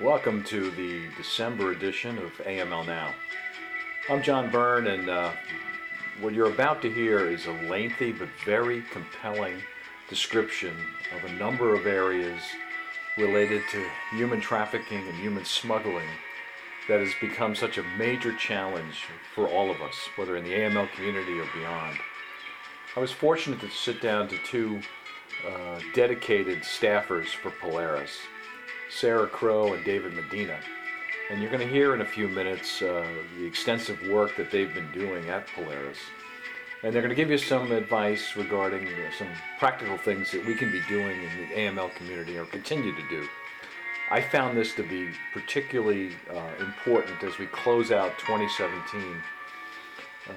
Welcome to the December edition of AML Now. I'm John Byrne, and uh, what you're about to hear is a lengthy but very compelling description of a number of areas related to human trafficking and human smuggling that has become such a major challenge for all of us, whether in the AML community or beyond. I was fortunate to sit down to two uh, dedicated staffers for Polaris, Sarah Crow and David Medina. And you're going to hear in a few minutes uh, the extensive work that they've been doing at Polaris. And they're going to give you some advice regarding uh, some practical things that we can be doing in the AML community or continue to do. I found this to be particularly uh, important as we close out 2017 uh,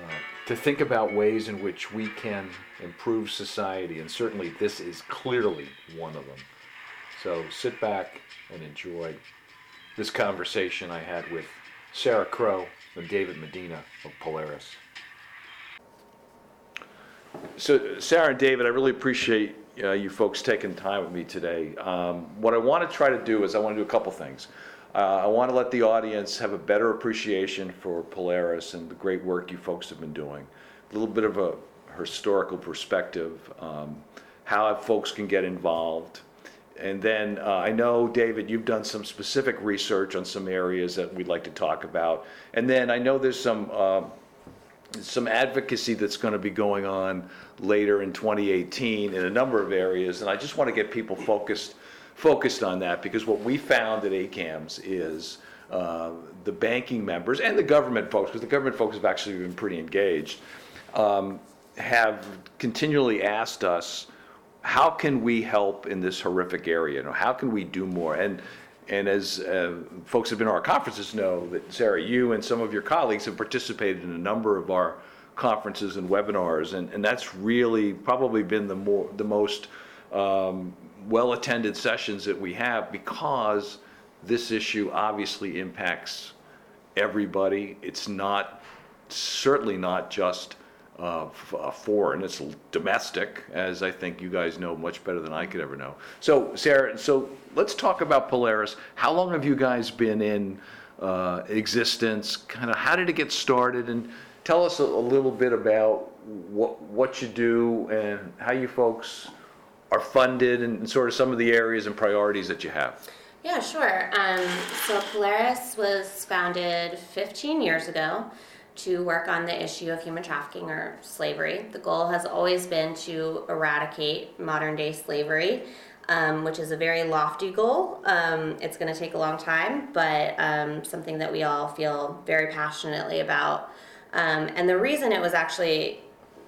to think about ways in which we can improve society, and certainly this is clearly one of them. So sit back and enjoy this conversation I had with Sarah Crow and David Medina of Polaris. So, Sarah and David, I really appreciate uh, you folks taking time with me today. Um, what I want to try to do is I want to do a couple things. Uh, I want to let the audience have a better appreciation for Polaris and the great work you folks have been doing. A little bit of a historical perspective, um, how folks can get involved. And then uh, I know, David, you've done some specific research on some areas that we'd like to talk about. And then I know there's some uh, some advocacy that's going to be going on later in 2018 in a number of areas, and I just want to get people focused focused on that because what we found at ACAMS is uh, the banking members and the government folks, because the government folks have actually been pretty engaged, um, have continually asked us, how can we help in this horrific area? You know, how can we do more? And and as uh, folks have been to our conferences know that Sarah, you and some of your colleagues have participated in a number of our conferences and webinars, and, and that's really probably been the more the most um, well-attended sessions that we have because this issue obviously impacts everybody. It's not certainly not just uh, uh, foreign, it's domestic, as I think you guys know much better than I could ever know. So, Sarah, so let's talk about Polaris. How long have you guys been in uh, existence? Kind of how did it get started? And tell us a, a little bit about what, what you do and how you folks are funded and sort of some of the areas and priorities that you have. Yeah, sure. Um, so Polaris was founded 15 years ago to work on the issue of human trafficking or slavery. The goal has always been to eradicate modern day slavery, um, which is a very lofty goal. Um, it's going to take a long time, but um, something that we all feel very passionately about. Um, and the reason it was actually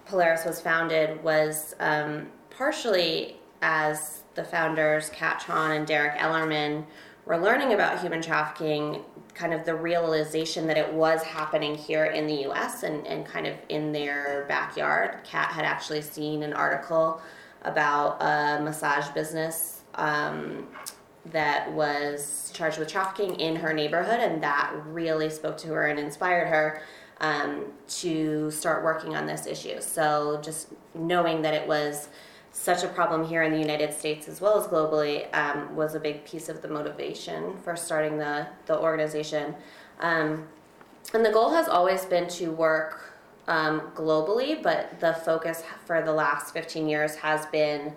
Polaris was founded was um, partially as the founders, Kat Chon and Derek Ellerman, were learning about human trafficking kind of the realization that it was happening here in the US and, and kind of in their backyard. Kat had actually seen an article about a massage business um, that was charged with trafficking in her neighborhood, and that really spoke to her and inspired her um, to start working on this issue. So, just knowing that it was such a problem here in the United States as well as globally um, was a big piece of the motivation for starting the, the organization. Um, and the goal has always been to work um, globally, but the focus for the last 15 years has been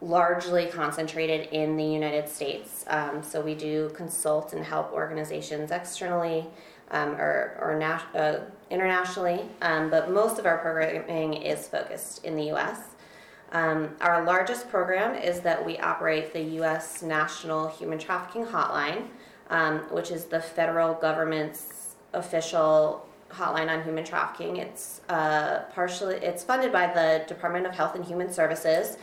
largely concentrated in the United States. Um, so we do consult and help organizations externally um, or, or nat- uh, internationally, um, but most of our programming is focused in the US. Um, our largest program is that we operate the U.S. National Human Trafficking Hotline, um, which is the federal government's official hotline on human trafficking. It's uh, partially it's funded by the Department of Health and Human Services.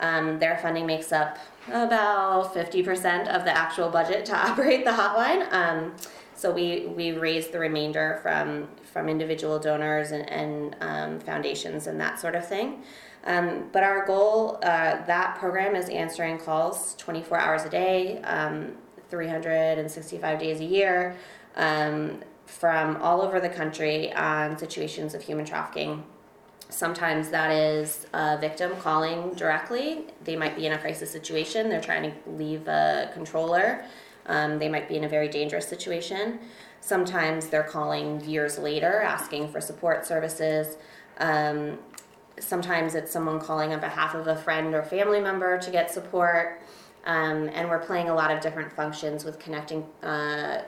Um, their funding makes up about 50% of the actual budget to operate the hotline. Um, so we, we raise the remainder from, from individual donors and, and um, foundations and that sort of thing. Um, but our goal, uh, that program is answering calls 24 hours a day, um, 365 days a year, um, from all over the country on situations of human trafficking. Sometimes that is a victim calling directly. They might be in a crisis situation, they're trying to leave a controller. Um, they might be in a very dangerous situation. Sometimes they're calling years later asking for support services. Um, sometimes it's someone calling on behalf of a friend or family member to get support. Um, and we're playing a lot of different functions with connecting uh,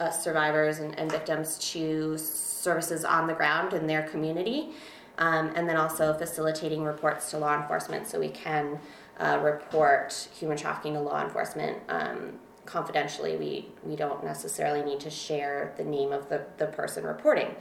uh, survivors and, and victims to services on the ground in their community. Um, and then also facilitating reports to law enforcement so we can uh, report human trafficking to law enforcement um, confidentially. We, we don't necessarily need to share the name of the, the person reporting,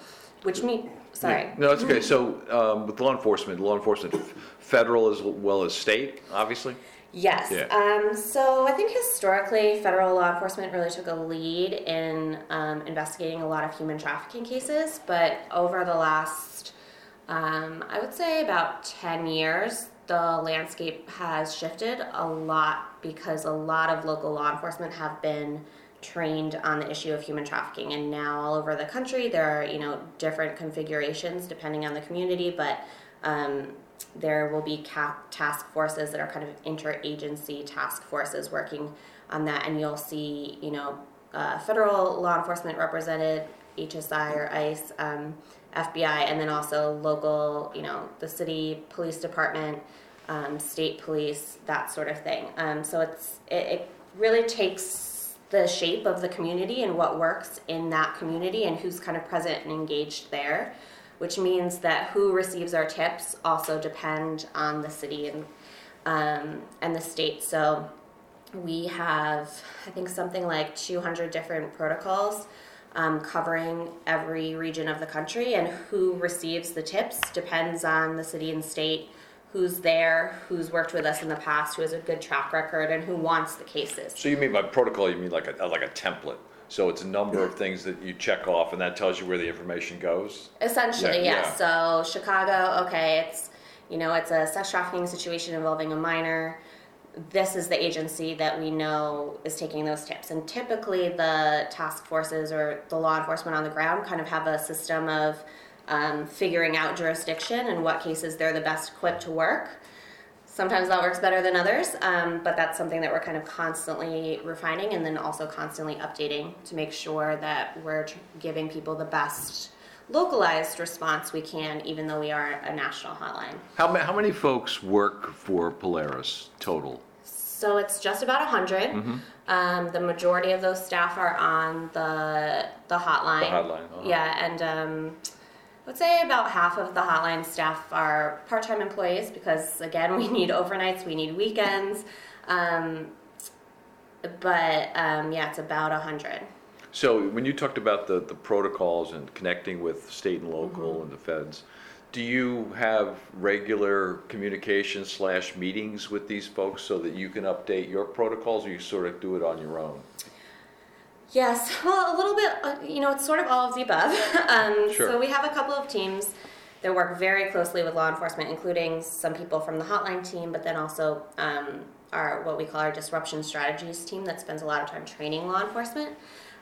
which mean sorry. No, that's okay. So um, with law enforcement, law enforcement, federal as well as state, obviously? Yes. Yeah. Um, so I think historically, federal law enforcement really took a lead in um, investigating a lot of human trafficking cases. But over the last, um, I would say about 10 years, the landscape has shifted a lot because a lot of local law enforcement have been trained on the issue of human trafficking and now all over the country there are you know different configurations depending on the community but um, there will be task forces that are kind of interagency task forces working on that, and you'll see, you know, uh, federal law enforcement represented, HSI or ICE, um, FBI, and then also local, you know, the city police department, um, state police, that sort of thing. Um, so it's it, it really takes the shape of the community and what works in that community and who's kind of present and engaged there which means that who receives our tips also depend on the city and um, and the state. So we have, I think, something like 200 different protocols um, covering every region of the country, and who receives the tips depends on the city and state. Who's there, who's worked with us in the past, who has a good track record, and who wants the cases. So you mean by protocol, you mean like a, like a template? So it's a number of things that you check off and that tells you where the information goes? Essentially, Yeah, yes. So Chicago, okay, it's you know it's a sex trafficking situation involving a minor. This is the agency that we know is taking those tips, and typically the task forces or the law enforcement on the ground kind of have a system of um, figuring out jurisdiction and what cases they're the best equipped to work. Sometimes that works better than others, um, but that's something that we're kind of constantly refining and then also constantly updating to make sure that we're tr- giving people the best localized response we can, even though we are a national hotline. How, ma- how many folks work for Polaris total? So it's just about 100. Um, the majority of those staff are on the the hotline. The hotline, uh-huh. Yeah, and um, I would say about half of the hotline staff are part-time employees because again, we need overnights, we need weekends. Um, but um, yeah, it's about 100. So when you talked about the, the protocols and connecting with state and local and the feds, do you have regular communication slash meetings with these folks so that you can update your protocols or you sort of do it on your own? Yes, well, a little bit, uh, you know, it's sort of all of the above. um, Sure. So we have a couple of teams that work very closely with law enforcement, including some people from the hotline team, but then also um, our what we call our disruption strategies team that spends a lot of time training law enforcement.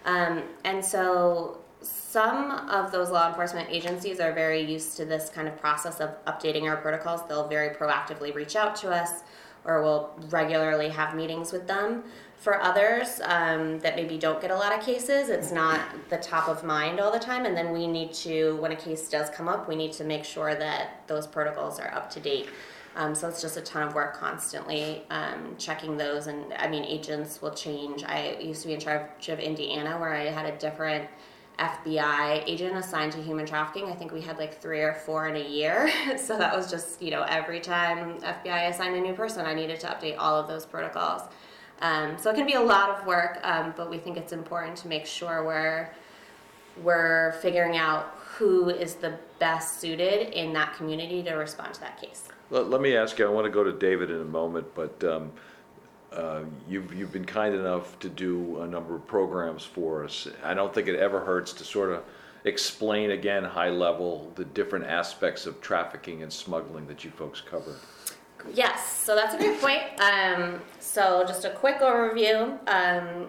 Um, and so some of those law enforcement agencies are very used to this kind of process of updating our protocols. They'll very proactively reach out to us or we'll regularly have meetings with them. For others um, that maybe don't get a lot of cases, it's not the top of mind all the time. And then we need to, when a case does come up, we need to make sure that those protocols are up to date. Um, so it's just a ton of work constantly um, checking those. And I mean, agents will change. I used to be in charge of Indiana where I had a different FBI agent assigned to human trafficking. I think we had like three or four in a year. so that was just, you know, every time FBI assigned a new person, I needed to update all of those protocols. Um, so it can be a lot of work, um, but we think it's important to make sure we're we're figuring out who is the best suited in that community to respond to that case. Let, let me ask you, I want to go to David in a moment, but um, uh, you've, you've been kind enough to do a number of programs for us. I don't think it ever hurts to sort of explain again, high level, the different aspects of trafficking and smuggling that you folks cover. Yes, so that's a great point. Um, so just a quick overview. Um,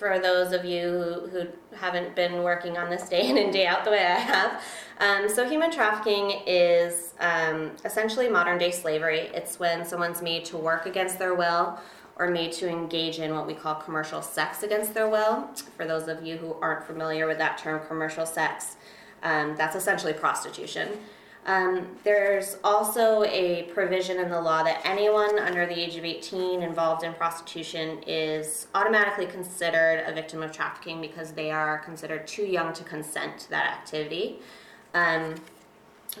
for those of you who, who haven't been working on this day in and day out the way I have. Um, so, human trafficking is um, essentially modern day slavery. It's when someone's made to work against their will or made to engage in what we call commercial sex against their will. For those of you who aren't familiar with that term, commercial sex, um, that's essentially prostitution. Um, there's also a provision in the law that anyone under the age of 18 involved in prostitution is automatically considered a victim of trafficking because they are considered too young to consent to that activity. Um,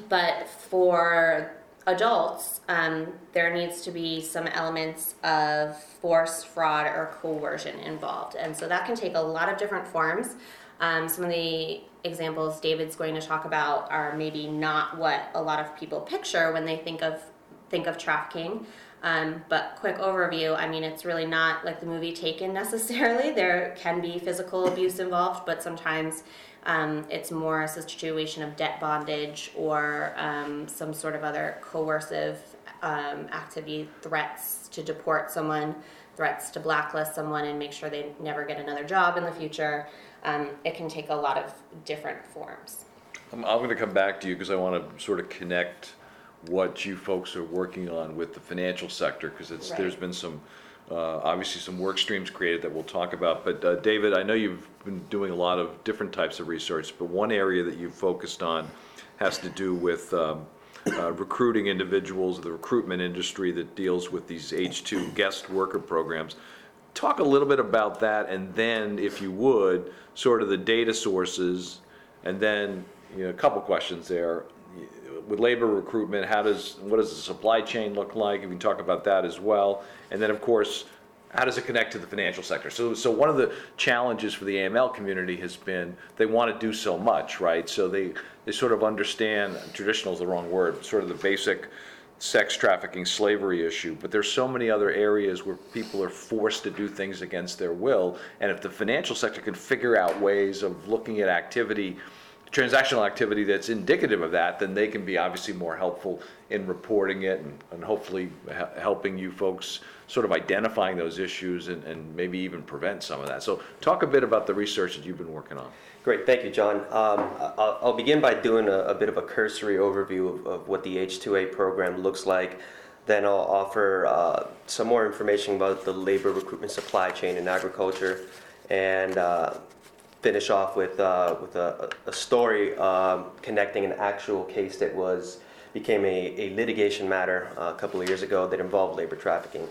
but for adults, um, there needs to be some elements of force, fraud, or coercion involved. And so that can take a lot of different forms. Um, some of the examples David's going to talk about are maybe not what a lot of people picture when they think of think of trafficking. Um, but quick overview, I mean, it's really not like the movie Taken necessarily. There can be physical abuse involved, but sometimes um, it's more a situation of debt bondage or um, some sort of other coercive um, activity, threats to deport someone, threats to blacklist someone and make sure they never get another job in the future. Um, it can take a lot of different forms. I'm, I'm going to come back to you because I want to sort of connect what you folks are working on with the financial sector because it's there's Right. been some uh, obviously some work streams created that we'll talk about. But uh, David, I know you've been doing a lot of different types of research, but one area that you've focused on has to do with um, uh, recruiting individuals, the recruitment industry that deals with these H2 guest worker programs. Talk a little bit about that, and then, if you would, sort of the data sources, and then, you know, a couple questions there. With labor recruitment, how does, what does the supply chain look like? If you can talk about that as well. And then, of course, how does it connect to the financial sector? So, so one of the challenges for the AML community has been they want to do so much, right? So they, they sort of understand, traditional is the wrong word, sort of the basic sex trafficking, slavery issue, but there's so many other areas where people are forced to do things against their will. And if the financial sector can figure out ways of looking at activity, transactional activity that's indicative of that, then they can be obviously more helpful in reporting it and, and hopefully he- helping you folks sort of identifying those issues and, and maybe even prevent some of that. So talk a bit about the research that you've been working on. Great, thank you, John. Um, I'll, I'll begin by doing a, a bit of a cursory overview of, of what the H2A program looks like. Then I'll offer uh, some more information about the labor recruitment supply chain in agriculture, and uh, finish off with uh, with a, a story um, connecting an actual case that was became a, a litigation matter uh, a couple of years ago that involved labor trafficking.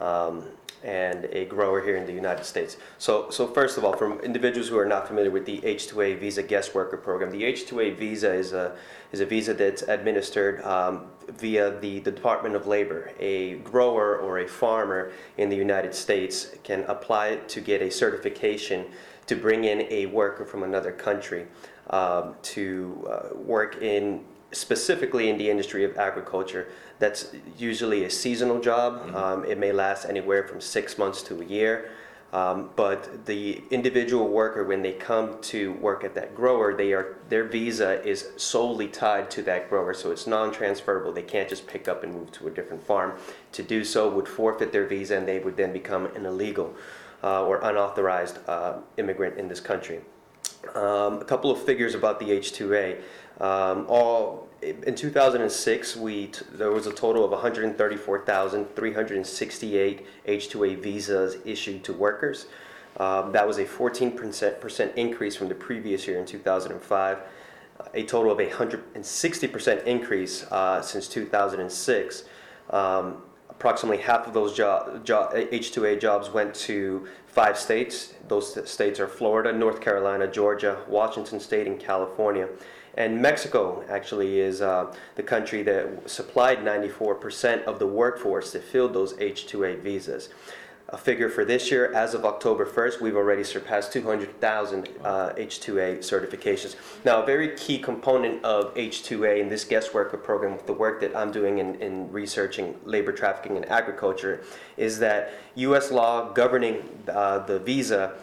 Um, and a grower here in the United States. So, so first of all, from individuals who are not familiar with the H-2A visa guest worker program, the H-2A visa is a is a visa that's administered um, via the, the Department of Labor. A grower or a farmer in the United States can apply to get a certification to bring in a worker from another country um, to uh, work in specifically in the industry of agriculture. That's usually a seasonal job. Um, it may last anywhere from six months to a year. Um, but the individual worker, when they come to work at that grower, they are their visa is solely tied to that grower, so it's non-transferable. They can't just pick up and move to a different farm. To do so would forfeit their visa, and they would then become an illegal uh, or unauthorized uh, immigrant in this country. Um, a couple of figures about the H2A. Um, all in 2006, we t- there was a total of 134,368 H2A visas issued to workers. Um, that was a 14% increase from the previous year in 2005. A total of a 160% increase uh, since 2006. Um, approximately half of those jo- jo- H2A jobs went to five states. Those states are Florida, North Carolina, Georgia, Washington State, and California. And Mexico actually is uh, the country that supplied 94% of the workforce that filled those H2A visas. A figure for this year, as of October 1st, we've already surpassed 200,000 uh, H2A certifications. Now, a very key component of H2A in this guest worker program, with the work that I'm doing in, in researching labor trafficking and agriculture, is that U.S. law governing uh, the visa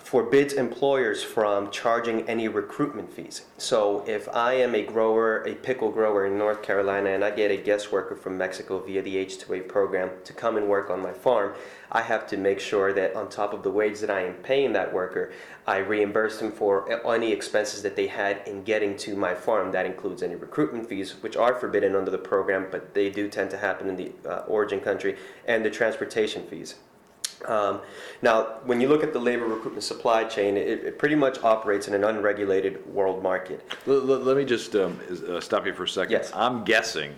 forbids employers from charging any recruitment fees. So if I am a grower, a pickle grower in North Carolina, and I get a guest worker from Mexico via the H2A program to come and work on my farm, I have to make sure that on top of the wage that I am paying that worker, I reimburse them for any expenses that they had in getting to my farm. That includes any recruitment fees, which are forbidden under the program, but they do tend to happen in the uh, origin country, and the transportation fees. Um, now, when you look at the labor recruitment supply chain, it, it pretty much operates in an unregulated world market. Let, let- let me just um, is- uh, stop you for a second. Yes. I'm guessing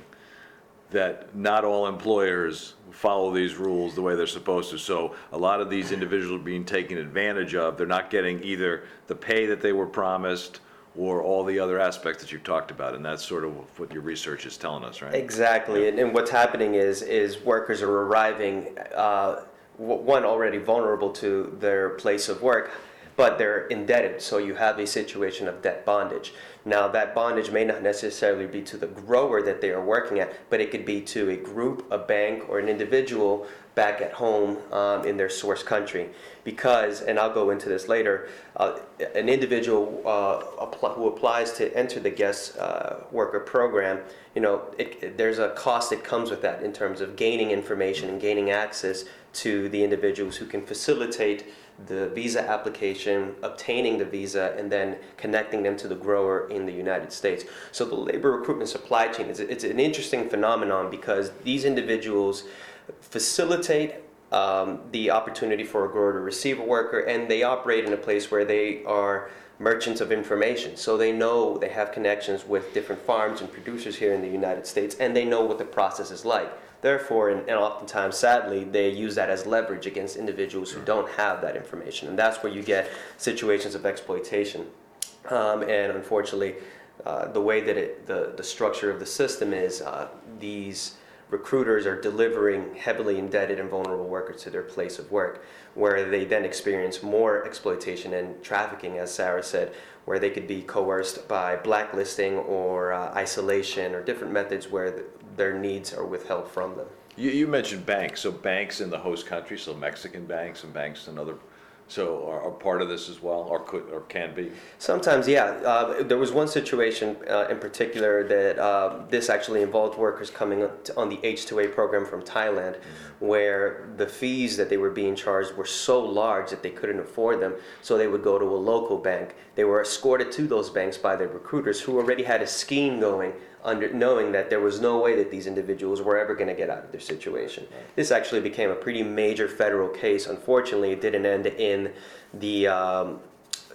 that not all employers follow these rules the way they're supposed to. So a lot of these individuals are being taken advantage of. They're not getting either the pay that they were promised or all the other aspects that you've talked about. And that's sort of what your research is telling us, right? Exactly, and, and what's happening is is workers are arriving, uh, one already vulnerable to their place of work, but they're indebted. So you have a situation of debt bondage. Now that bondage may not necessarily be to the grower that they are working at, but it could be to a group, a bank, or an individual back at home um, in their source country. Because, and I'll go into this later, uh, an individual uh, who applies to enter the guest uh, worker program, you know, it, it- there's a cost that comes with that in terms of gaining information and gaining access to the individuals who can facilitate the visa application, obtaining the visa, and then connecting them to the grower in the United States. So the labor recruitment supply chain is it's an interesting phenomenon because these individuals facilitate um, the opportunity for a grower to receive a worker, and they operate in a place where they are merchants of information. So they know they have connections with different farms and producers here in the United States, and they know what the process is like. Therefore, and, and oftentimes, sadly, they use that as leverage against individuals who don't have that information, and that's where you get situations of exploitation. Um, and unfortunately, uh, the way that it, the, the structure of the system is, uh, these recruiters are delivering heavily indebted and vulnerable workers to their place of work, where they then experience more exploitation and trafficking, as Sarah said, where they could be coerced by blacklisting or uh, isolation or different methods where th- their needs are withheld from them. You, you mentioned banks, so banks in the host country, so Mexican banks and banks in other, so are, are part of this as well, or could, or can be? Sometimes, yeah. Uh, there was one situation uh, in particular that uh, this actually involved workers coming on the H2A program from Thailand, where the fees that they were being charged were so large that they couldn't afford them. So they would go to a local bank. They were escorted to those banks by their recruiters who already had a scheme going. Under, knowing that there was no way that these individuals were ever going to get out of their situation. This actually became a pretty major federal case. Unfortunately, it didn't end in the um,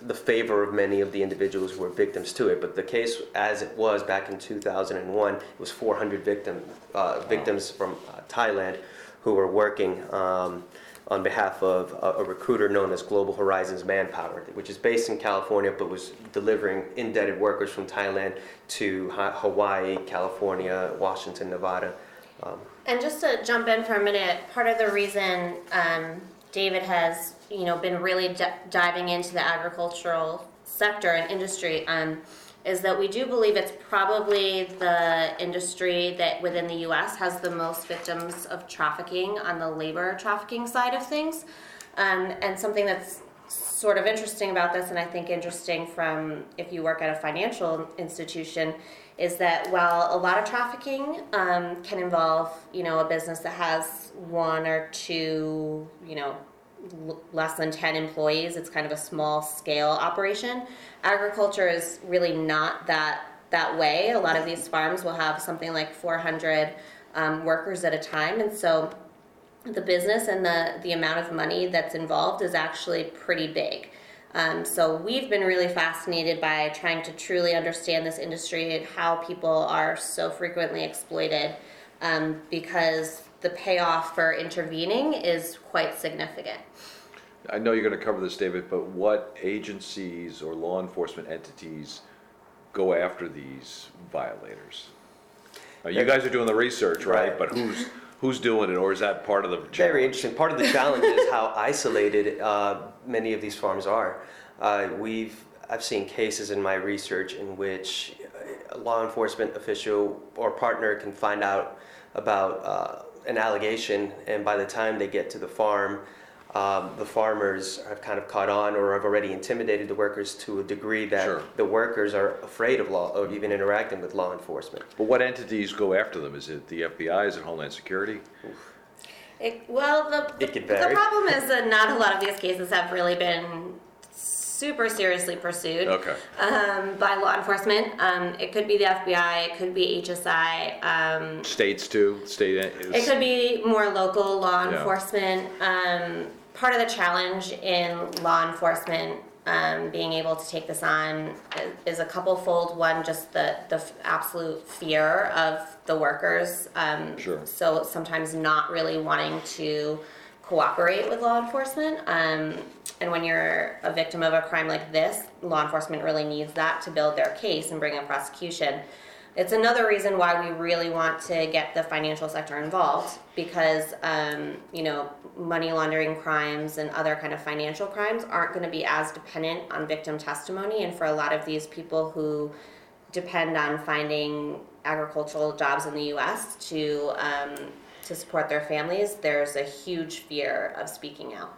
the favor of many of the individuals who were victims to it. But the case, as it was back in 2001, it was 400 victim, uh, victims from uh, Thailand who were working um, on behalf of a, a recruiter known as Global Horizons Manpower, which is based in California but was delivering indebted workers from Thailand to Ha- Hawaii, California, Washington, Nevada. Um, And just to jump in for a minute, part of the reason um, David has, you know, been really d- diving into the agricultural sector and industry um, is that we do believe it's probably the industry that within the U.S. has the most victims of trafficking on the labor trafficking side of things. Um, and something that's sort of interesting about this, and I think interesting from if you work at a financial institution, is that while a lot of trafficking um, can involve, you know, a business that has one or two, you know, less than 10 employees, it's kind of a small scale operation. Agriculture is really not that that way. A lot of these farms will have something like 400 um, workers at a time, and so the business and the, the amount of money that's involved is actually pretty big. Um, so we've been really fascinated by trying to truly understand this industry and how people are so frequently exploited um, because the payoff for intervening is quite significant. I know you're gonna cover this, David, but what agencies or law enforcement entities go after these violators? Uh, You guys are doing the research, right? Right. But who's, who's doing it, or is that part of the? Very interesting. Part of the challenge is how isolated uh, many of these farms are. Uh, we've I've seen cases in my research in which a law enforcement official or partner can find out about uh, an allegation, and by the time they get to the farm, um, the farmers have kind of caught on or have already intimidated the workers to a degree that Sure. the workers are afraid of law of even interacting with law enforcement. But what entities go after them? Is it the FBI? Is it Homeland Security? It, well, the, It could the vary. problem is that not a lot of these cases have really been super seriously pursued um, by law enforcement. Um, it could be the FBI, it could be HSI, um, States too? State? it could be more local law Yeah. enforcement. Um, part of the challenge in law enforcement um, being able to take this on is, is a couple fold. One, just the, the f- absolute fear of the workers. Um, Sure. So sometimes not really wanting to cooperate with law enforcement. Um, and when you're a victim of a crime like this, law enforcement really needs that to build their case and bring a prosecution. It's another reason why we really want to get the financial sector involved because, um, you know, money laundering crimes and other kind of financial crimes aren't going to be as dependent on victim testimony. And for a lot of these people who depend on finding agricultural jobs in the U.S. to um, to support their families, there's a huge fear of speaking out.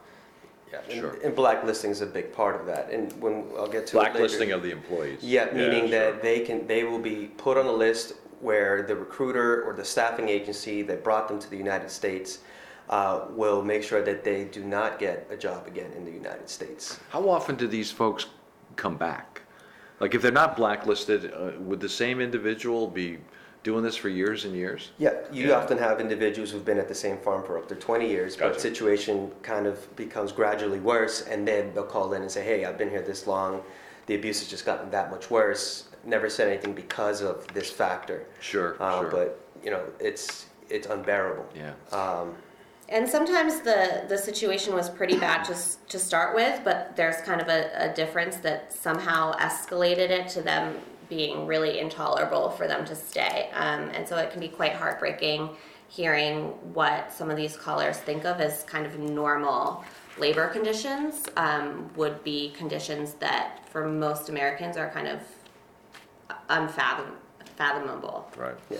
Yeah, and, Sure. and blacklisting is a big part of that. And when I'll get to it later. Blacklisting of the employees? Yeah, meaning sure. that they can they will be put on a list where the recruiter or the staffing agency that brought them to the United States uh, will make sure that they do not get a job again in the United States. How often do these folks come back? Like, if they're not blacklisted, uh, would the same individual be doing this for years and years? Yeah, you Yeah. often have individuals who've been at the same farm for up to 20 years, but Gotcha. situation kind of becomes gradually worse, and then they'll call in and say, "Hey, I've been here this long. The abuse has just gotten that much worse. Never said anything because of this factor." Sure, Uh, sure. But you know, it's it's unbearable. Yeah. Um, And sometimes the, the situation was pretty bad just to start with, but there's kind of a, a difference that somehow escalated it to them being really intolerable for them to stay. Um, and so it can be quite heartbreaking hearing what some of these callers think of as kind of normal labor conditions um, would be conditions that for most Americans are kind of unfathomable. Right. Yeah.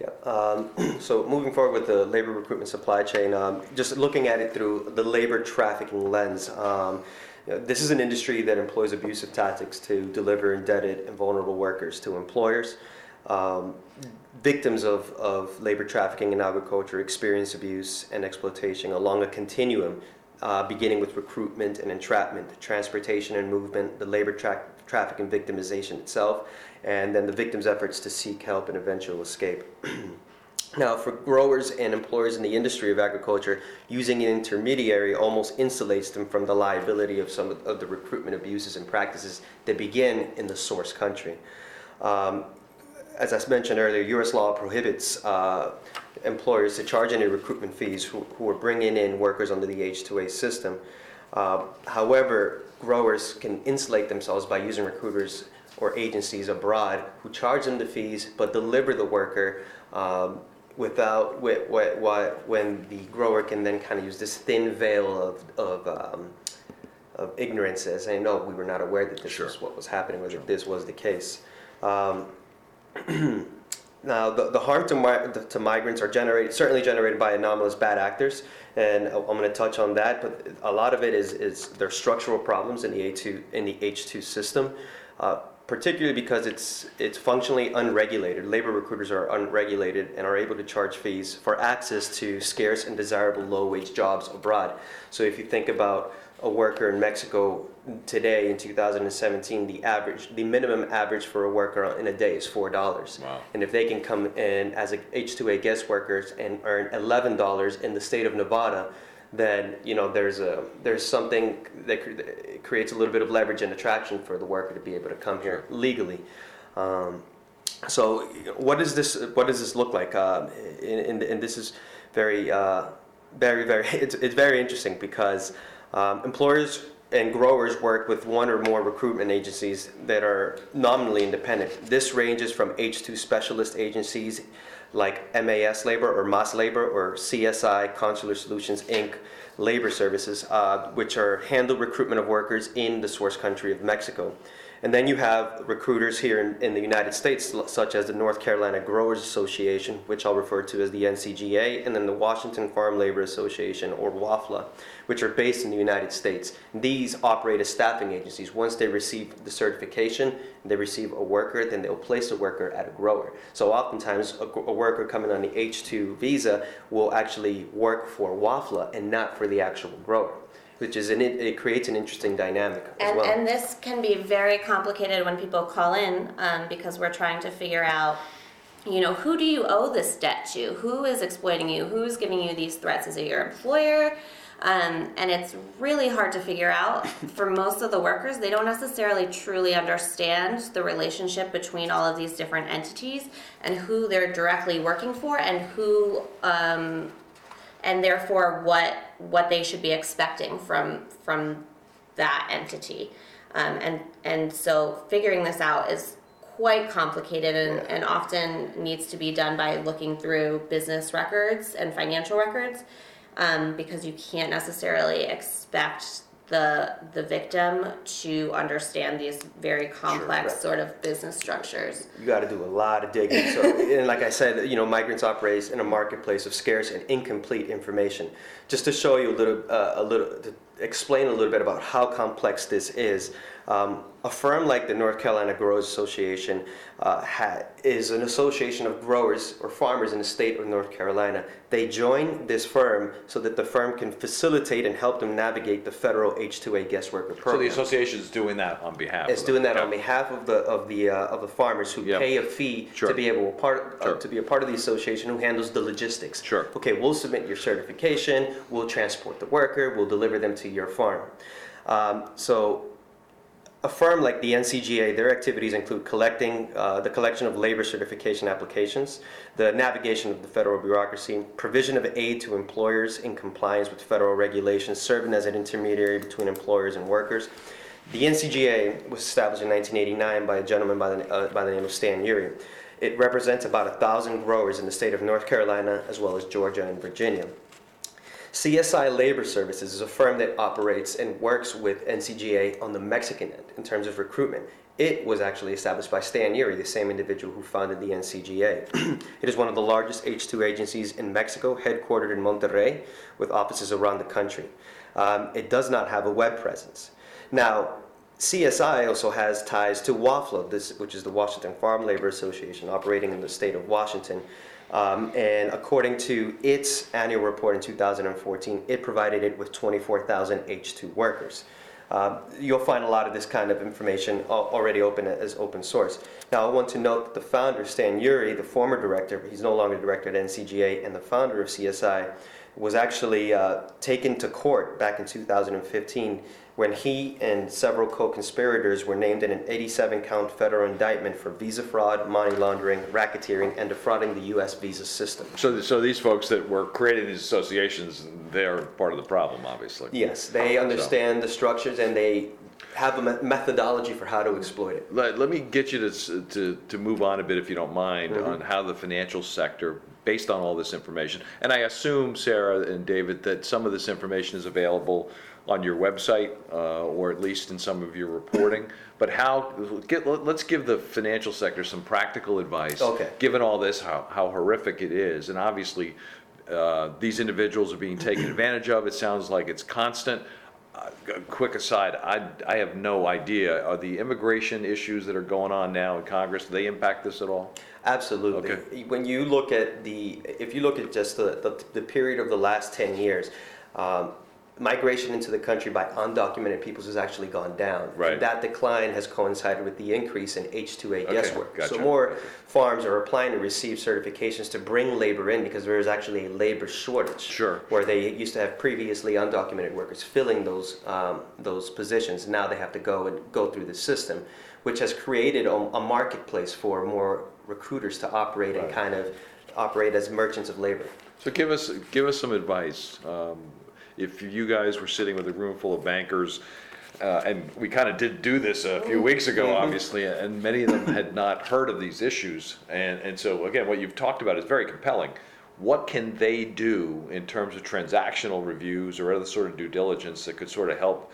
Yeah. Um, so moving forward with the labor recruitment supply chain, um, just looking at it through the labor trafficking lens, um, you know, this is an industry that employs abusive tactics to deliver indebted and vulnerable workers to employers. Um, victims of, of labor trafficking in agriculture experience abuse and exploitation along a continuum, uh, beginning with recruitment and entrapment, transportation and movement, the labor tra- traffic and victimization itself, and then the victim's efforts to seek help and eventual escape. Now, for growers and employers in the industry of agriculture, using an intermediary almost insulates them from the liability of some of the recruitment abuses and practices that begin in the source country. Um, as I mentioned earlier, U.S. law prohibits uh, employers to charge any recruitment fees who, who are bringing in workers under the H-2A system. Uh, however, growers can insulate themselves by using recruiters or agencies abroad who charge them the fees but deliver the worker um, without wh- wh- wh- when the grower can then kind of use this thin veil of, of um, of ignorance as saying, no, we were not aware that this Sure. was what was happening, or that this was the case. Um, now, the, the harm to, mi- to migrants are generated, certainly generated by anomalous bad actors, and I'm going to touch on that. But a lot of it is, is there are structural problems in the A2 in the H2 system, uh, particularly because it's it's functionally unregulated. Labor recruiters are unregulated and are able to charge fees for access to scarce and desirable low-wage jobs abroad. So if you think about a worker in Mexico today in 2017, the average, the minimum average for a worker in a day is four dollars. Wow. And if they can come in as a H2A guest workers and earn eleven dollars in the state of Nevada, then you know there's a there's something that cre- that creates a little bit of leverage and attraction for the worker to be able to come here legally. Um, so what does this what does this look like? And, and, and this is very uh, very very it's, it's very interesting because um, employers and growers work with one or more recruitment agencies that are nominally independent. This ranges from H2 specialist agencies like MAS Labor or MAS Labor or CSI Consular Solutions Inc. Labor Services, uh, which are handle recruitment of workers in the source country of Mexico. And then you have recruiters here in, in the United States, such as the North Carolina Growers Association, which I'll refer to as the NCGA, and then the Washington Farm Labor Association, or WAFLA, which are based in the United States. These operate as staffing agencies. Once they receive the certification, they receive a worker, then they'll place a worker at a grower. So oftentimes, a, a worker coming on the H2 visa will actually work for WAFLA and not for the actual grower, which is an, it, it creates an interesting dynamic as And, well. and this can be very complicated when people call in um, because we're trying to figure out, you know, who do you owe this debt to? Who is exploiting you? Who's giving you these threats? Is it your employer? Um, and it's really hard to figure out for most of the workers. They don't necessarily truly understand the relationship between all of these different entities and who they're directly working for and who um, and therefore what what they should be expecting from from that entity um, and and so figuring this out is quite complicated and, and often needs to be done by looking through business records and financial records um, because you can't necessarily expect the the victim to understand these very complex right. sort of business structures you got to do a lot of digging. So, and like I said, you know, migrants operate in a marketplace of scarce and incomplete information. Just to show you a little, uh, a little, to explain a little bit about how complex this is. Um, a firm like the North Carolina Growers Association uh, ha- is an association of growers or farmers in the state of North Carolina. They join this firm so that the firm can facilitate and help them navigate the federal H-2A guest worker So the association is doing that on behalf of It's them. doing that Yeah. on behalf of the of the uh, of the farmers who pay a fee Sure. to be able to part uh, Sure. to be a part of the association who handles the logistics. Sure. Okay, we'll submit your certification. We'll transport the worker. We'll deliver them to your farm. Um, so. A firm like the NCGA, their activities include collecting uh, the collection of labor certification applications, the navigation of the federal bureaucracy, provision of aid to employers in compliance with federal regulations, serving as an intermediary between employers and workers, the NCGA was established in 1989 by a gentleman by the, uh, by the name of Stan Eury. It represents about a thousand growers in the state of North Carolina as well as Georgia and Virginia. CSI Labor Services is a firm that operates and works with NCGA on the Mexican end in terms of recruitment. It was actually established by Stan Eury, the same individual who founded the NCGA. it is one of the largest H2 agencies in Mexico, headquartered in Monterrey, with offices around the country. Um, it does not have a web presence. Now, CSI also has ties to WAFLA, this, which is the Washington Farm Labor Association, operating in the state of Washington. Um, and according to its annual report in 2014, it provided it with 24,000 H2 workers. Um, you'll find a lot of this kind of information already open as open source. Now, I want to note that the founder, Stan Eury, the former director, he's no longer director at NCGA, and the founder of CSI, was actually uh, taken to court back in 2015 when he and several co-conspirators were named in an 87-count federal indictment for visa fraud, money laundering, racketeering, and defrauding the U.S. visa system. So, so these folks that were creating these associations, they're part of the problem, obviously. Yes, they understand the structures and they have a methodology for how to exploit it. Let, let me get you to, to, to move on a bit, if you don't mind, mm-hmm. on how the financial sector, based on all this information, and I assume, Sarah and David, that some of this information is available on your website, uh, or at least in some of your reporting, but how, get, let- let's give the financial sector some practical advice. Okay. Given all this, how, how horrific it is, and obviously, uh, these individuals are being taken advantage of, it sounds like it's constant. Uh, Quick aside, I, I have no idea, are the immigration issues that are going on now in Congress, do they impact this at all? Absolutely. Okay. When you look at the, if you look at just the, the, the period of the last 10 years, um, migration into the country by undocumented peoples has actually gone down. Right. That decline has coincided with the increase in H-2A guest Okay, work. gotcha. So more farms are applying to receive certifications to bring labor in because there is actually a labor shortage. Sure. Where they used to have previously undocumented workers filling those, um, those positions. Now they have to go and go through the system, which has created a, a marketplace for more recruiters to operate and kind of operate as merchants of labor. So give us, give us some advice. Um, If you guys were sitting with a room full of bankers, uh, and we kind of did do this a few weeks ago, obviously, and many of them had not heard of these issues. And, and so, again, what you've talked about is very compelling. What can they do in terms of transactional reviews or other sort of due diligence that could sort of help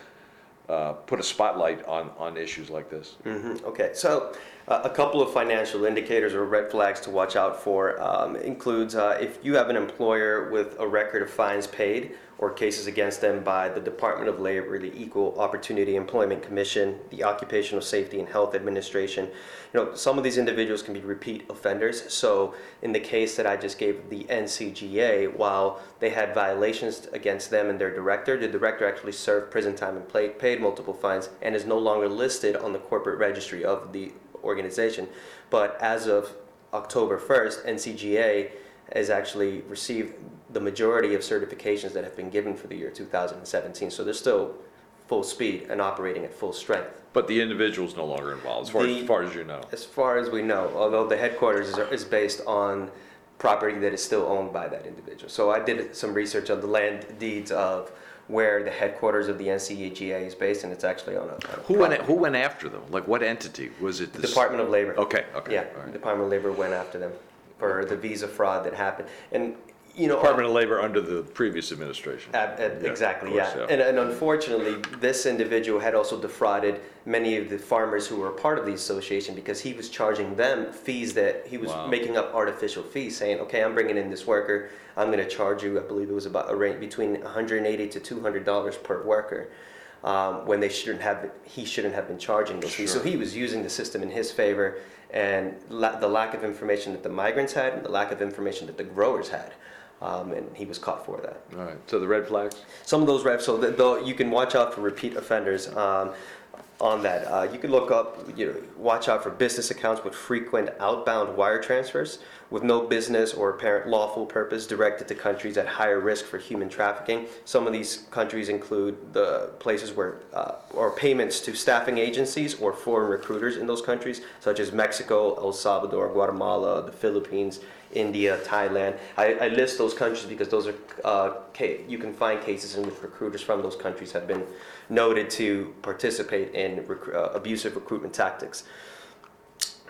uh, put a spotlight on, on issues like this. Mhm, Okay, so a couple of financial indicators or red flags to watch out for um, includes uh, if you have an employer with a record of fines paid or cases against them by the Department of Labor, the Equal Opportunity Employment Commission, the Occupational Safety and Health Administration. You know, some of these individuals can be repeat offenders. So in the case that I just gave the NCGA, while they had violations against them and their director, the director actually served prison time and paid multiple fines and is no longer listed on the corporate registry of the organization. But as of October 1st, NCGA has actually received the majority of certifications that have been given for the year 2017. So they're still full speed and operating at full strength. But the individual's no longer involved, as far, The- as far as you know. As far as we know, although the headquarters is, is based on property that is still owned by that individual. So I did some research on the land deeds of where the headquarters of the NCEGA is based, and it's actually on a, Who went, who went after them? Like, what entity? Was it the? Department of Labor. Okay, okay. Yeah, right. Department of Labor went after them for the visa fraud that happened. And, you know. Department of Labor under the previous administration. Ab- ab- Yeah, Exactly, of course, yeah. And, and unfortunately, this individual had also defrauded many of the farmers who were part of the association because he was charging them fees that he was Wow. making up artificial fees, saying, "Okay, I'm bringing in this worker. I'm going to charge you. I believe it was about a range between 180 to 200 dollars per worker." Um, when they shouldn't have, he shouldn't have been charging those fees. So Sure. he was using the system in his favor, and la- the lack of information that the migrants had, and the lack of information that the growers had, um, and he was caught for that All right, so the red flags? some of those reps, so you can watch out for repeat offenders um, on that. Uh, you can look up, you know, watch out for business accounts with frequent outbound wire transfers with no business or apparent lawful purpose directed to countries at higher risk for human trafficking. Some of these countries include the places where, uh, or payments to staffing agencies or foreign recruiters in those countries, such as Mexico, El Salvador, Guatemala, the Philippines, India, Thailand. I, I list those countries because those are uh, ca- you can find cases in which recruiters from those countries have been noted to participate in recru- uh, abusive recruitment tactics.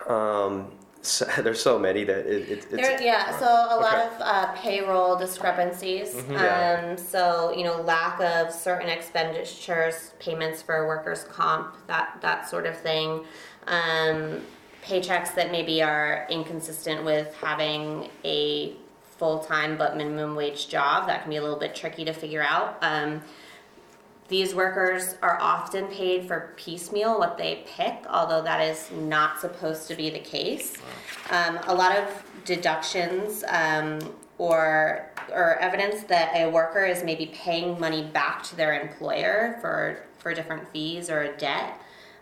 Um, so, there's so many that it, it, it's There, yeah, so a lot Okay. of uh, payroll discrepancies. Yeah. Um, so you know, lack of certain expenditures, payments for workers' comp, that that sort of thing. Um, paychecks that maybe are inconsistent with having a full time but minimum wage job. That can be a little bit tricky to figure out. Um, these workers are often paid for piecemeal what they pick, although that is not supposed to be the case. Um, a lot of deductions um, or or evidence that a worker is maybe paying money back to their employer for for different fees or a debt.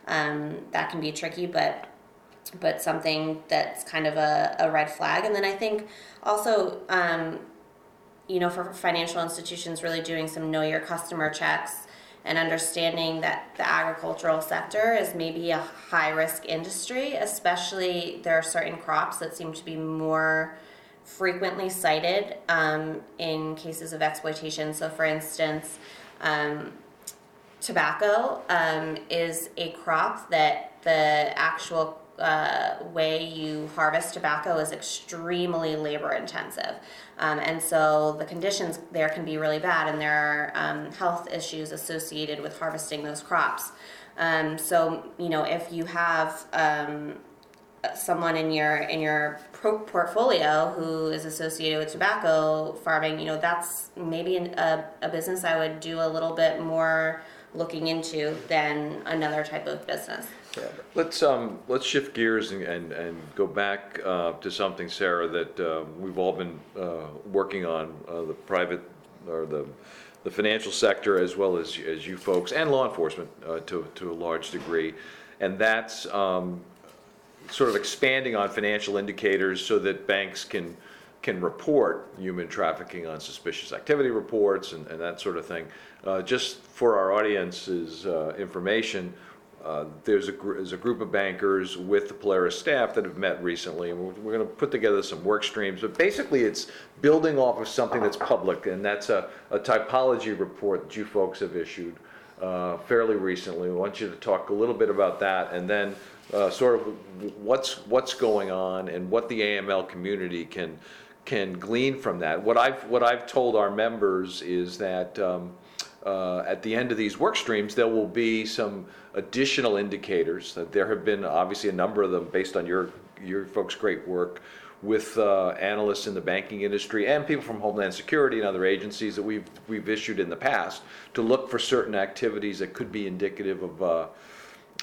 Um, that can be tricky, but but something that's kind of a, a red flag. And then I think also um, you know, for financial institutions really doing some know your customer checks and understanding that the agricultural sector is maybe a high risk industry, especially there are certain crops that seem to be more frequently cited um, in cases of exploitation. So, for instance, um, tobacco um, is a crop that the actual uh, way you harvest tobacco is extremely labor intensive. Um, and so the conditions there can be really bad, and there are um, health issues associated with harvesting those crops. Um, so, you know, if you have um, someone in your in your portfolio who is associated with tobacco farming, you know, that's maybe an, a, a business I would do a little bit more looking into than another type of business. Yeah. Let's, um, let's shift gears and, and, and go back, uh, to something, Sarah, that, uh, we've all been, uh, working on, uh, the private, or the, the financial sector as well as, as you folks, and law enforcement, uh, to, to a large degree. And that's, um, sort of expanding on financial indicators so that banks can, can report human trafficking on suspicious activity reports and, and that sort of thing. Uh, just for our audience's, uh, information, uh, there's a, gr- there's a group of bankers with the Polaris staff that have met recently, and we're, we're gonna put together some work streams, but basically it's building off of something that's public, and that's a, a typology report that you folks have issued, uh, fairly recently. We want you to talk a little bit about that, and then, uh, sort of what's, what's going on and what the AML community can, can glean from that. What I've, what I've told our members is that, um, uh, at the end of these work streams, there will be some additional indicators that there have been obviously a number of them based on your, your folks' great work with uh, analysts in the banking industry and people from Homeland Security and other agencies that we've, we've issued in the past to look for certain activities that could be indicative of uh,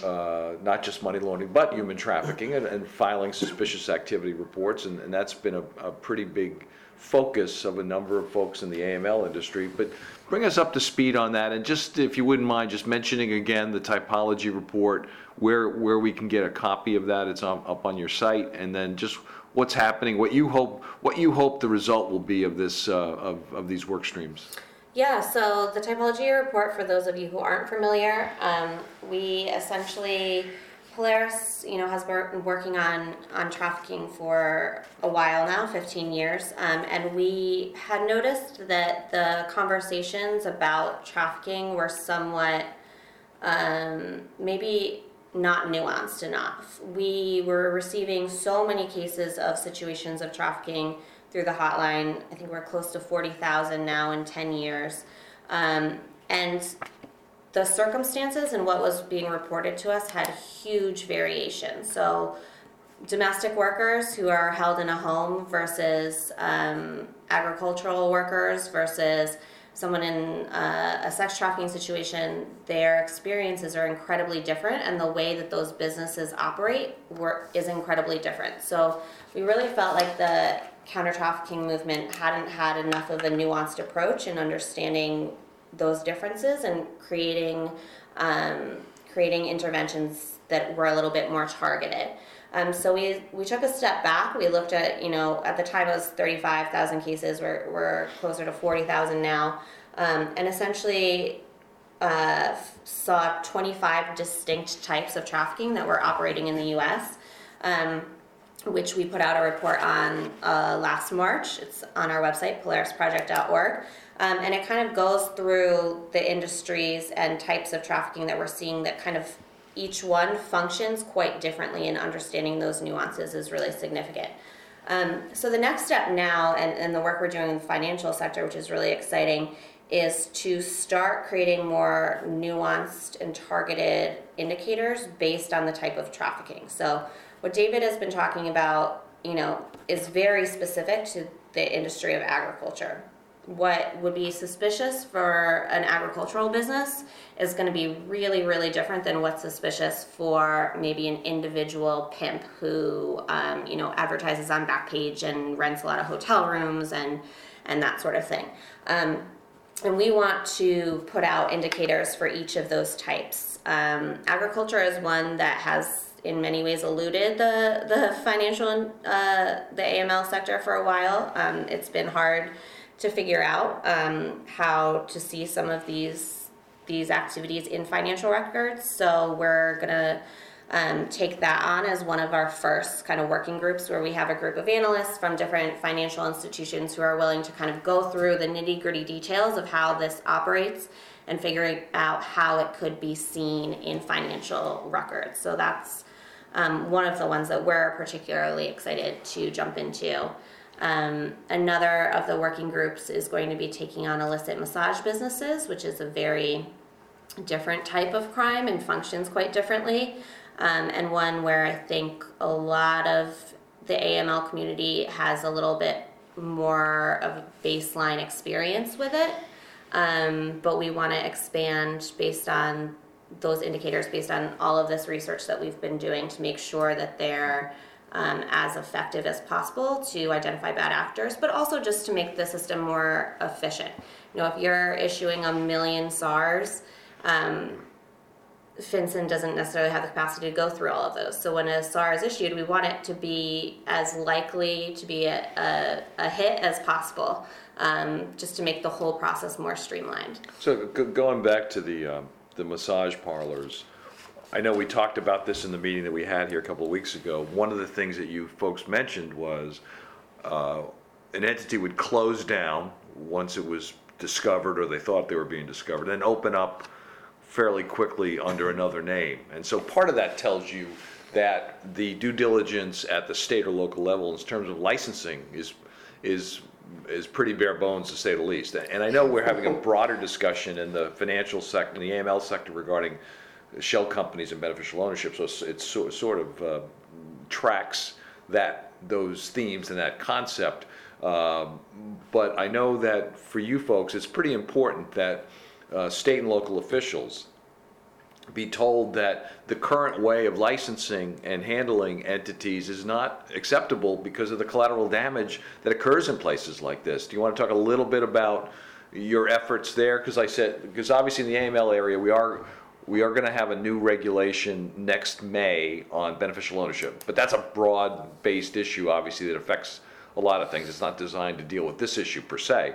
uh, not just money laundering, but human trafficking and, and filing suspicious activity reports. And, and that's been a, a pretty big focus of a number of folks in the AML industry. But bring us up to speed on that. And just, if you wouldn't mind, just mentioning again the typology report, where, where we can get a copy of that. It's on, up on your site. And then just what's happening, what you hope, what you hope the result will be of this, uh, of, of these work streams. Yeah, so the typology report, for those of you who aren't familiar, um, we essentially, Polaris, you know, has been working on, on trafficking for a while now, 15 years, um, and we had noticed that the conversations about trafficking were somewhat um, maybe not nuanced enough. We were receiving so many cases of situations of trafficking through the hotline. I think we're close to 40,000 now in 10 years. Um, and the circumstances and what was being reported to us had huge variation. So, domestic workers who are held in a home versus um, agricultural workers versus someone in uh, a sex trafficking situation, their experiences are incredibly different, and the way that those businesses operate were, is incredibly different. So we really felt like the counter trafficking movement hadn't had enough of a nuanced approach in understanding those differences and creating um, creating interventions that were a little bit more targeted. Um, so we we took a step back. We looked at you know at the time it was thirty five thousand cases. We're we're closer to forty thousand now, um, and essentially uh, saw twenty five distinct types of trafficking that were operating in the U.S. Um, which we put out a report on uh, last March. It's on our website, polarisproject.org. Um, and it kind of goes through the industries and types of trafficking that we're seeing that kind of each one functions quite differently and understanding those nuances is really significant. Um, so the next step now, and, and the work we're doing in the financial sector, which is really exciting, is to start creating more nuanced and targeted indicators based on the type of trafficking. So what David has been talking about, you know, is very specific to the industry of agriculture. What would be suspicious for an agricultural business is going to be really, really different than what's suspicious for maybe an individual pimp who, um, you know, advertises on Backpage and rents a lot of hotel rooms and and that sort of thing. Um, and we want to put out indicators for each of those types. Um, agriculture is one that has in many ways eluded the the financial uh, the AML sector for a while. Um, it's been hard to figure out um, how to see some of these these activities in financial records. So we're gonna um, take that on as one of our first kind of working groups where we have a group of analysts from different financial institutions who are willing to kind of go through the nitty gritty details of how this operates and figuring out how it could be seen in financial records. So that's um, one of the ones that we're particularly excited to jump into. Um, another of the working groups is going to be taking on illicit massage businesses, which is a very different type of crime and functions quite differently, um, and one where I think a lot of the AML community has a little bit more of a baseline experience with it. Um, but we want to expand based on those indicators based on all of this research that we've been doing to make sure that they're um, as effective as possible to identify bad actors, but also just to make the system more efficient. You know, if you're issuing a million SARs, um, FinCEN doesn't necessarily have the capacity to go through all of those. So when a SAR is issued, we want it to be as likely to be a, a, a hit as possible, um, just to make the whole process more streamlined. So g- going back to the, um, the massage parlors, I know we talked about this in the meeting that we had here a couple of weeks ago. One of the things that you folks mentioned was uh, an entity would close down once it was discovered or they thought they were being discovered, and open up fairly quickly under another name. And so part of that tells you that the due diligence at the state or local level in terms of licensing is, is is pretty bare bones to say the least. And I know we're having a broader discussion in the financial sector, in the AML sector regarding shell companies and beneficial ownership, so it's so- sort of uh, tracks that, those themes and that concept. Um, But I know that for you folks, it's pretty important that uh, state and local officials be told that the current way of licensing and handling entities is not acceptable because of the collateral damage that occurs in places like this. Do you want to talk a little bit about your efforts there? Because I said, because obviously in the AML area, we are, we are going to have a new regulation next May on beneficial ownership. But that's a broad-based issue, obviously, that affects a lot of things. It's not designed to deal with this issue per se.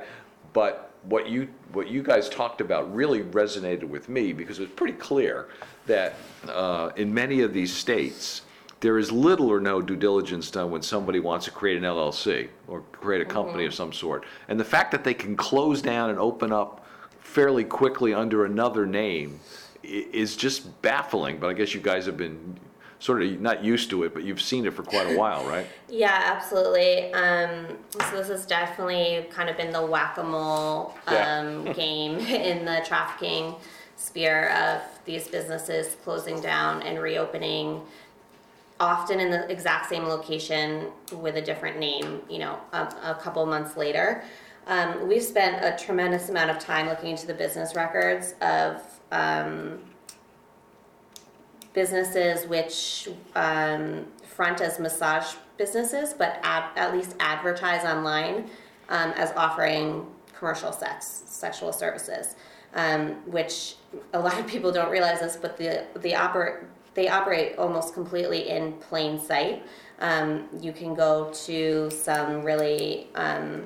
But what you, what you guys talked about really resonated with me because it was pretty clear that uh, in many of these states, there is little or no due diligence done when somebody wants to create an LLC or create a company of some sort. And the fact that they can close down and open up fairly quickly under another name i- is just baffling, but I guess you guys have been sort of not used to it, but you've seen it for quite a while, right? Yeah, absolutely. Um, so this has definitely kind of been the whack-a-mole Yeah. um, game in the trafficking sphere of these businesses closing down and reopening, often in the exact same location with a different name. You know, a, a couple months later. Um, we've spent a tremendous amount of time looking into the business records of um, businesses which um, front as massage businesses, but ad, at least advertise online um, as offering commercial sex, sexual services, um, which a lot of people don't realize this, but the the oper- they operate almost completely in plain sight. Um, you can go to some really um,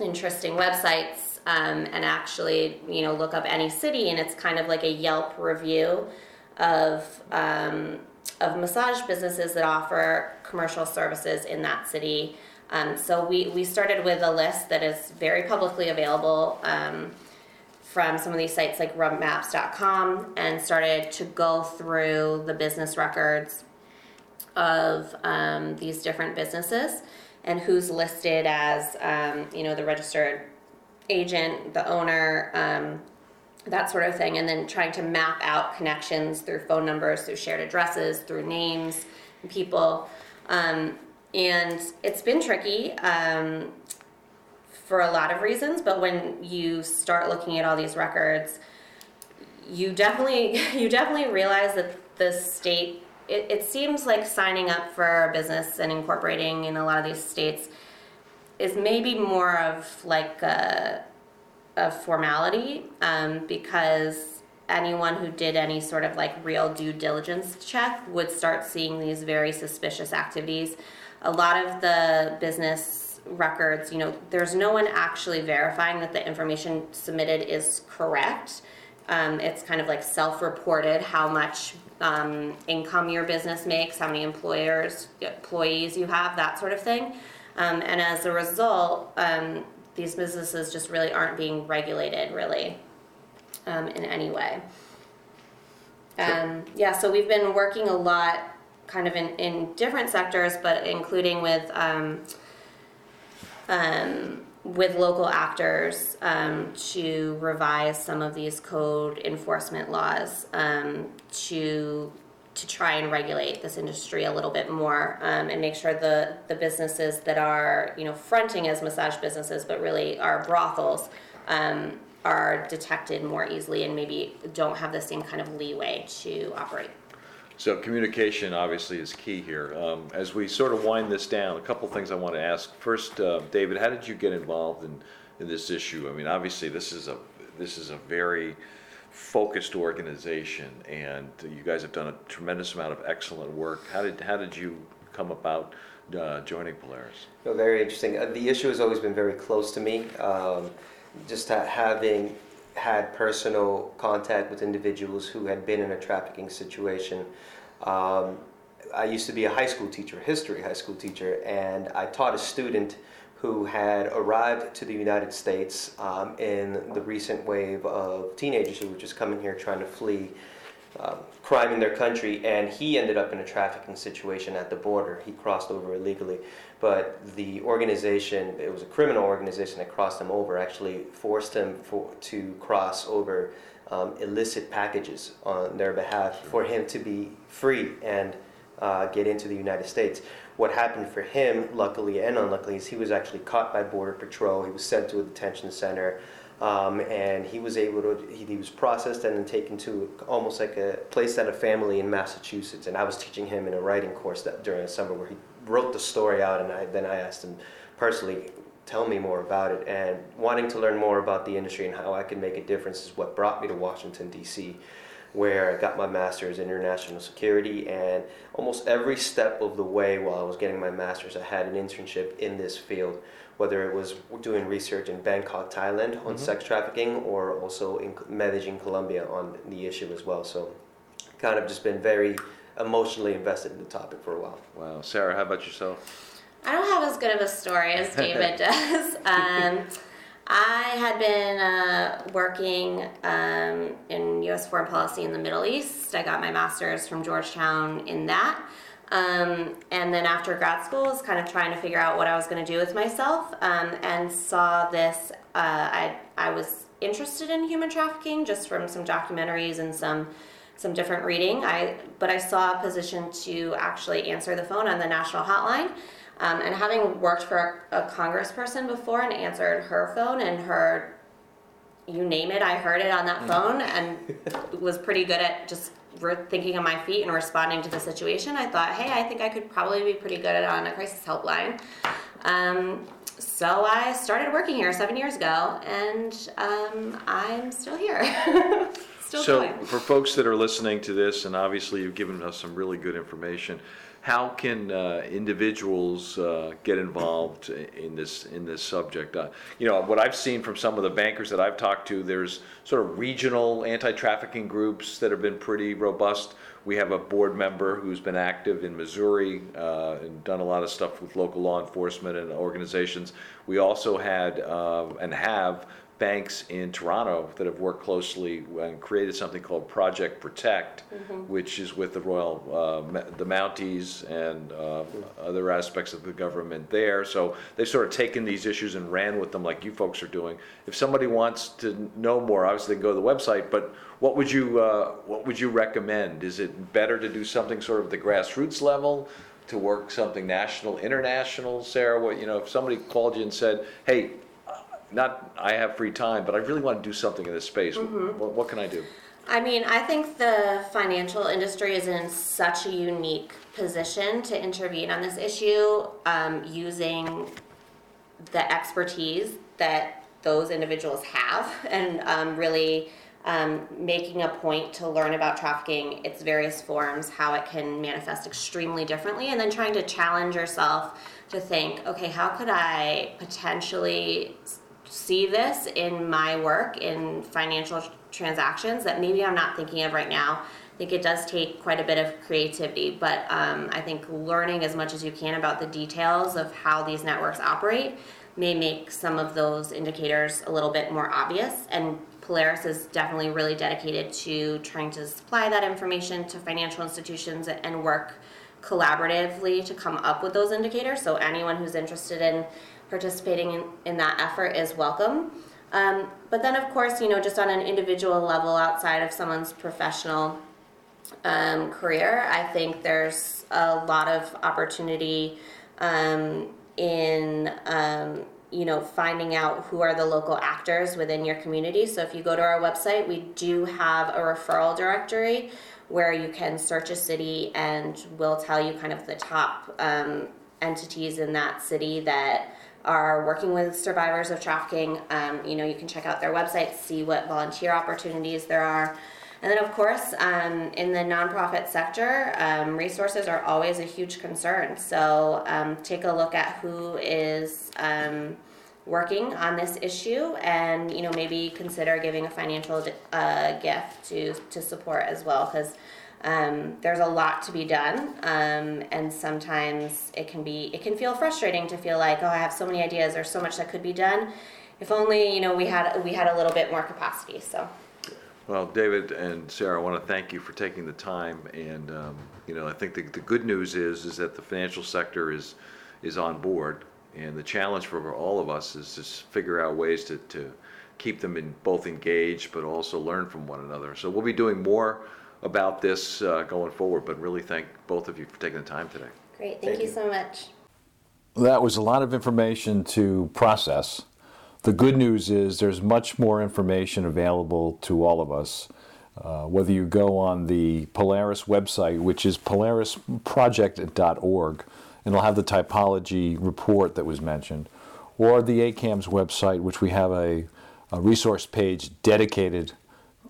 interesting websites um, and actually you know look up any city and it's kind of like a yelp review of um, of massage businesses that offer commercial services in that city. Um, so we, we started with a list that is very publicly available um, from some of these sites like rubmaps.com and started to go through the business records of um, these different businesses and who's listed as um, you know the registered agent the owner um, that sort of thing and then trying to map out connections through phone numbers through shared addresses through names and people. Um, and it's been tricky um, for a lot of reasons but when you start looking at all these records you definitely you definitely realize that the state it, it seems like signing up for a business and incorporating in a lot of these states is maybe more of like a, a formality um, because anyone who did any sort of like real due diligence check would start seeing these very suspicious activities a lot of the business records you know there's no one actually verifying that the information submitted is correct um, it's kind of like self-reported how much um, income your business makes, how many employers, employees you have, that sort of thing. Um, and as a result, um, these businesses just really aren't being regulated really um, in any way. Um, yeah, so we've been working a lot kind of in, in different sectors, but including with um, um, with local actors um, to revise some of these code enforcement laws um, to to try and regulate this industry a little bit more um, and make sure the the businesses that are you know fronting as massage businesses but really are brothels um, are detected more easily and maybe don't have the same kind of leeway to operate. So communication obviously is key here. Um, As we sort of wind this down, a couple things I want to ask. First, uh, David, how did you get involved in, in this issue? I mean, obviously, this is a, this is a very focused organization, and you guys have done a tremendous amount of excellent work. How did, how did you come about uh, joining Polaris? No, very interesting. Uh, the issue has always been very close to me. Um, just ha- having had personal contact with individuals who had been in a trafficking situation. Um, I used to be a high school teacher, history high school teacher, and I taught a student who had arrived to the United States um, in the recent wave of teenagers who were just coming here trying to flee um, crime in their country, and he ended up in a trafficking situation at the border. He crossed over illegally, but the organization, it was a criminal organization that crossed him over, actually forced him for, to cross over um, illicit packages on their behalf for him to be free and uh, get into the United States. What happened for him, luckily and unluckily, is he was actually caught by Border Patrol. He was sent to a detention center. Um, and he was able to he, he, was processed and then taken to almost like a place at a family in Massachusetts and I was teaching him in a writing course that during the summer where he wrote the story out and I, then I asked him personally tell me more about it and wanting to learn more about the industry and how I could make a difference is what brought me to Washington DC where I got my master's in international security and almost every step of the way while I was getting my master's I had an internship in this field whether it was doing research in Bangkok, Thailand on mm-hmm. sex trafficking, or also in Medellin, Colombia on the issue as well. So, kind of just been very emotionally invested in the topic for a while. Wow. Sarah, how about yourself? I don't have as good of a story as David does. Um, I had been uh, working um, in U.S. foreign policy in the Middle East. I got my master's from Georgetown in that. Um, and then after grad school, was kind of trying to figure out what I was going to do with myself, um, and saw this. Uh, I I was interested in human trafficking just from some documentaries and some some different reading. I but I saw a position to actually answer the phone on the national hotline. Um, and having worked for a, a congressperson before and answered her phone and her you name it, I heard it on that mm. phone and was pretty good at just thinking on my feet and responding to the situation. I thought, hey, I think I could probably be pretty good at on a crisis helpline. Um, so I started working here seven years ago, and um, I'm still here. still so, going. for folks that are listening to this, and obviously you've given us some really good information how can uh, individuals uh, get involved in this in this subject? Uh, you know, what I've seen from some of the bankers that I've talked to, there's sort of regional anti-trafficking groups that have been pretty robust. We have a board member who's been active in Missouri uh, and done a lot of stuff with local law enforcement and organizations. We also had uh, and have banks in Toronto that have worked closely and created something called Project Protect, mm-hmm. which is with the Royal, uh, the Mounties and uh, other aspects of the government there. So they've sort of taken these issues and ran with them like you folks are doing. If somebody wants to know more, obviously they can go to the website, but what would you, uh, what would you recommend? Is it better to do something sort of the grassroots level? To work something national, international, Sarah? What you know? If somebody called you and said, "Hey, not I have free time, but I really want to do something in this space. Mm-hmm. What, what can I do? I mean, I think the financial industry is in such a unique position to intervene on this issue um, using the expertise that those individuals have and um, really um, making a point to learn about trafficking, its various forms, how it can manifest extremely differently, and then trying to challenge yourself to think, okay, how could I potentially see this in my work in financial transactions that maybe I'm not thinking of right now. I think it does take quite a bit of creativity, but um, I think learning as much as you can about the details of how these networks operate may make some of those indicators a little bit more obvious. And Polaris is definitely really dedicated to trying to supply that information to financial institutions and work collaboratively to come up with those indicators. So anyone who's interested in participating in, in that effort is welcome. Um, but then, of course, you know, just on an individual level outside of someone's professional um, career, I think there's a lot of opportunity um, in, um, you know, finding out who are the local actors within your community. So if you go to our website, we do have a referral directory where you can search a city and we'll tell you kind of the top um, entities in that city that are working with survivors of trafficking. Um, you know, you can check out their website, see what volunteer opportunities there are. And then, of course, um, in the nonprofit sector, um, resources are always a huge concern. So um, take a look at who is um, working on this issue, and you know maybe consider giving a financial uh, gift to to support as well, because um, there's a lot to be done, um, and sometimes it can be it can feel frustrating to feel like oh I have so many ideas, there's so much that could be done. If only you know we had we had a little bit more capacity. So. Well, David and Sarah, I want to thank you for taking the time, and, um, you know, I think the, the good news is, is that the financial sector is, is on board, and the challenge for all of us is just figure out ways to, to keep them in, both engaged, but also learn from one another. So we'll be doing more about this uh, going forward, but really thank both of you for taking the time today. Great, thank Thank you you. so much. That was a lot of information to process. The good news is there's much more information available to all of us. Uh, whether you go on the Polaris website, which is polarisproject.org, and it'll have the typology report that was mentioned, or the ACAMS website, which we have a, a resource page dedicated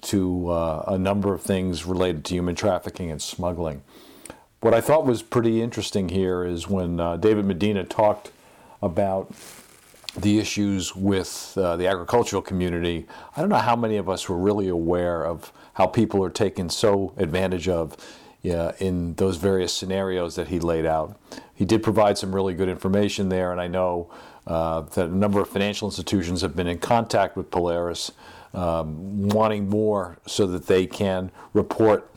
to uh, a number of things related to human trafficking and smuggling. What I thought was pretty interesting here is when uh, David Medina talked about the issues with uh, the agricultural community. I don't know how many of us were really aware of how people are taken so advantage of yeah, in those various scenarios that he laid out. He did provide some really good information there, and I know uh, that a number of financial institutions have been in contact with Polaris, um, wanting more so that they can report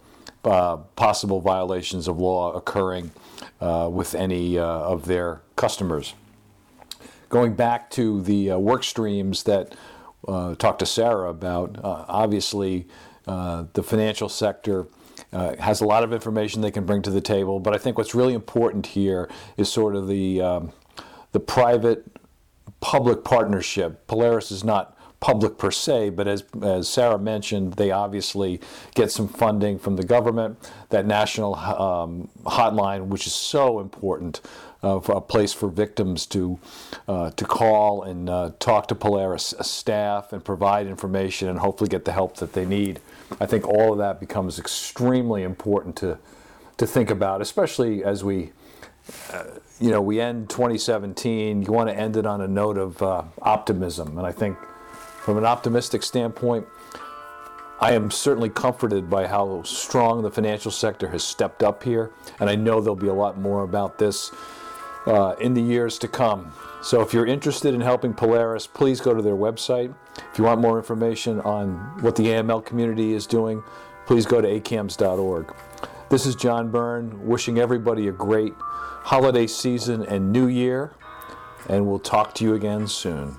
uh, possible violations of law occurring uh, with any uh, of their customers. Going back to the uh, work streams that uh, talked to Sarah about, uh, obviously the financial sector has a lot of information they can bring to the table, but I think what's really important here is sort of the um, the private public partnership. Polaris is not public per se, but as, as Sarah mentioned, they obviously get some funding from the government. That national um, hotline, which is so important, uh, a place for victims to uh, to call and uh, talk to Polaris staff and provide information and hopefully get the help that they need. I think all of that becomes extremely important to to think about, especially as we you know, we end 2017. You want to end it on a note of uh, optimism, and I think, from an optimistic standpoint, I am certainly comforted by how strong the financial sector has stepped up here, and I know there'll be a lot more about this uh, in the years to come. So, if you're interested in helping Polaris, please go to their website. If you want more information on what the AML community is doing, please go to acams.org. This is John Byrne, wishing everybody a great holiday season and new year, and we'll talk to you again soon.